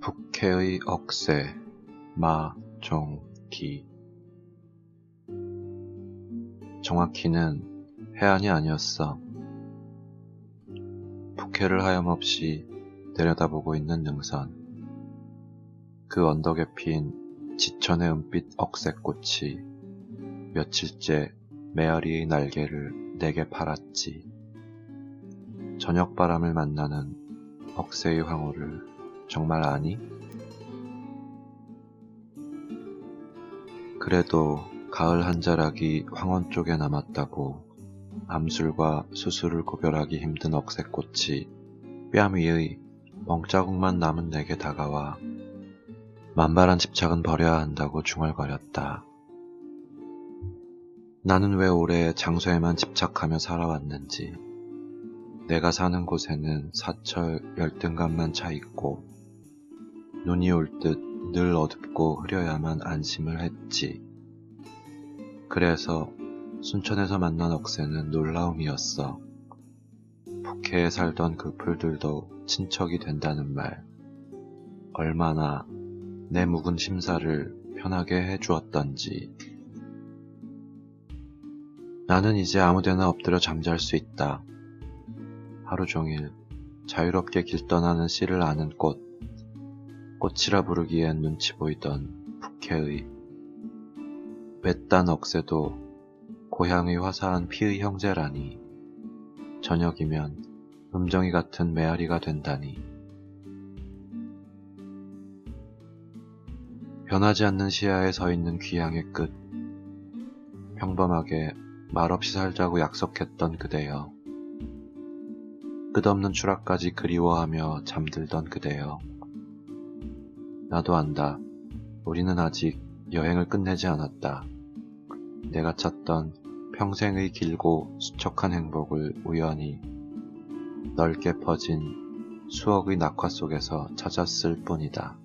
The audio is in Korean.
북해의 억새 마종기 정확히는 해안이 아니었어. 북해를 하염없이 내려다보고 있는 능선. 그 언덕에 핀 지천의 은빛 억새꽃이 며칠째 메아리의 날개를 내게 팔았지. 저녁 바람을 만나는 억새의 황후를 정말 아니? 그래도 가을 한 자락이 황원 쪽에 남았다고 암술과 수술을 구별하기 힘든 억새꽃이 뺨 위의 멍자국만 남은 내게 다가와 만발한 집착은 버려야 한다고 중얼거렸다. 나는 왜 올해 장소에만 집착하며 살아왔는지, 내가 사는 곳에는 사철 열등감만 차 있고, 눈이 올 듯 늘 어둡고 흐려야만 안심을 했지. 그래서 순천에서 만난 억새는 놀라움이었어. 북해에 살던 그 풀들도 친척이 된다는 말. 얼마나 내 묵은 심사를 편하게 해주었던지. 나는 이제 아무데나 엎드려 잠잘 수 있다. 하루 종일 자유롭게 길 떠나는 씨를 아는 꽃. 꽃이라 부르기엔 눈치 보이던 북해의 외딴 억새도 고향의 화사한 피의 형제라니 저녁이면 음정이 같은 메아리가 된다니. 변하지 않는 시야에 서 있는 귀향의 끝 평범하게 말없이 살자고 약속했던 그대여. 끝없는 추락까지 그리워하며 잠들던 그대여 나도 안다. 우리는 아직 여행을 끝내지 않았다. 내가 찾던 평생의 길고 수척한 행복을 우연히 넓게 퍼진 수억의 낙화 속에서 찾았을 뿐이다.